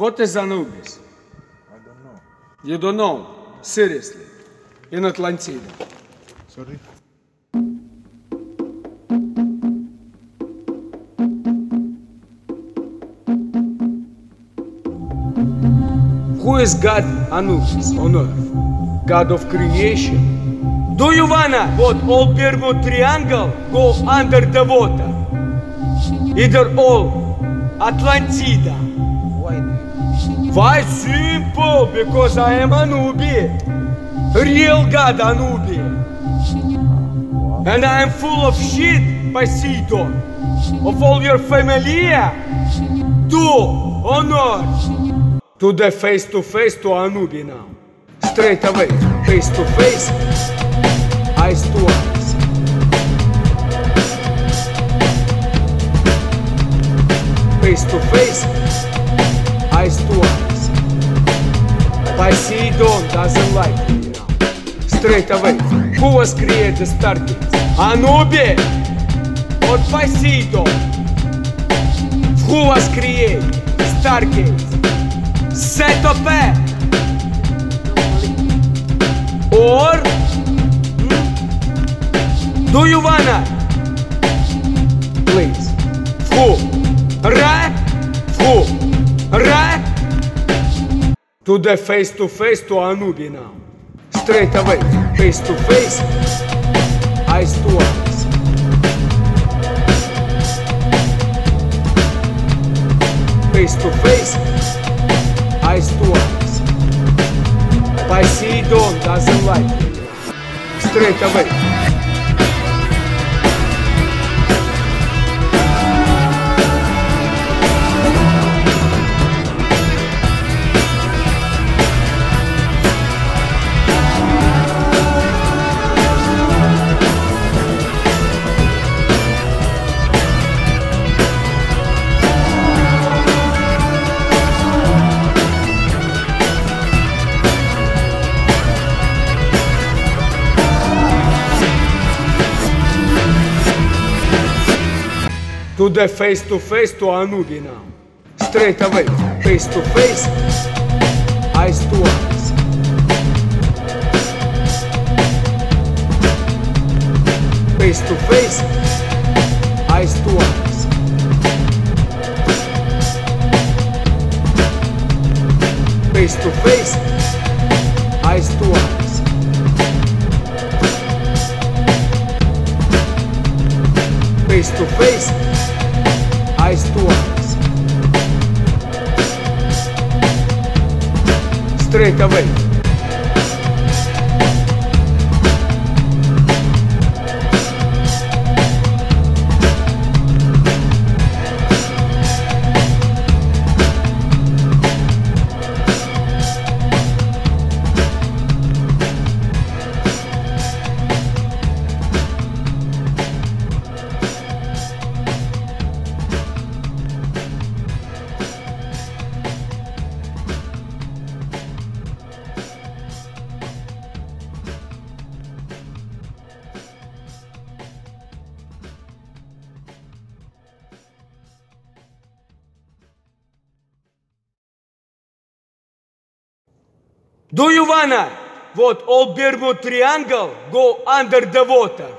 What is Anubis? I don't know. You don't know. Seriously. In Atlantida. Sorry? Who is God Anubis on earth? God of creation. Do you wanna what all Bermuda Triangle go under the water? Either all Atlantida. Why? Simple? Because I am Anubi. Real God Anubi. And I am full of shit, Poseidon. Of all your familia. Do honor to the face to face to Anubi now. Straight away, face to face, eyes to eyes. Face to face, eyes to eyes. Poseidon doesn't like me now. Straight away, who was created Stargates? Anubi or Poseidon? Who was created Stargates? Setope or to the face to face to Anubi now straight away face to face eyes to eyes face to face eyes to eyes. Poseidon doesn't like me. Straight away. To the face to face to Anubi now. Straight away, face to face, eyes to eyes. Face to face, eyes to eyes. Face to face, eyes to eyes. Face to face, Straight away. Do you wanna what all Triangle go under the water?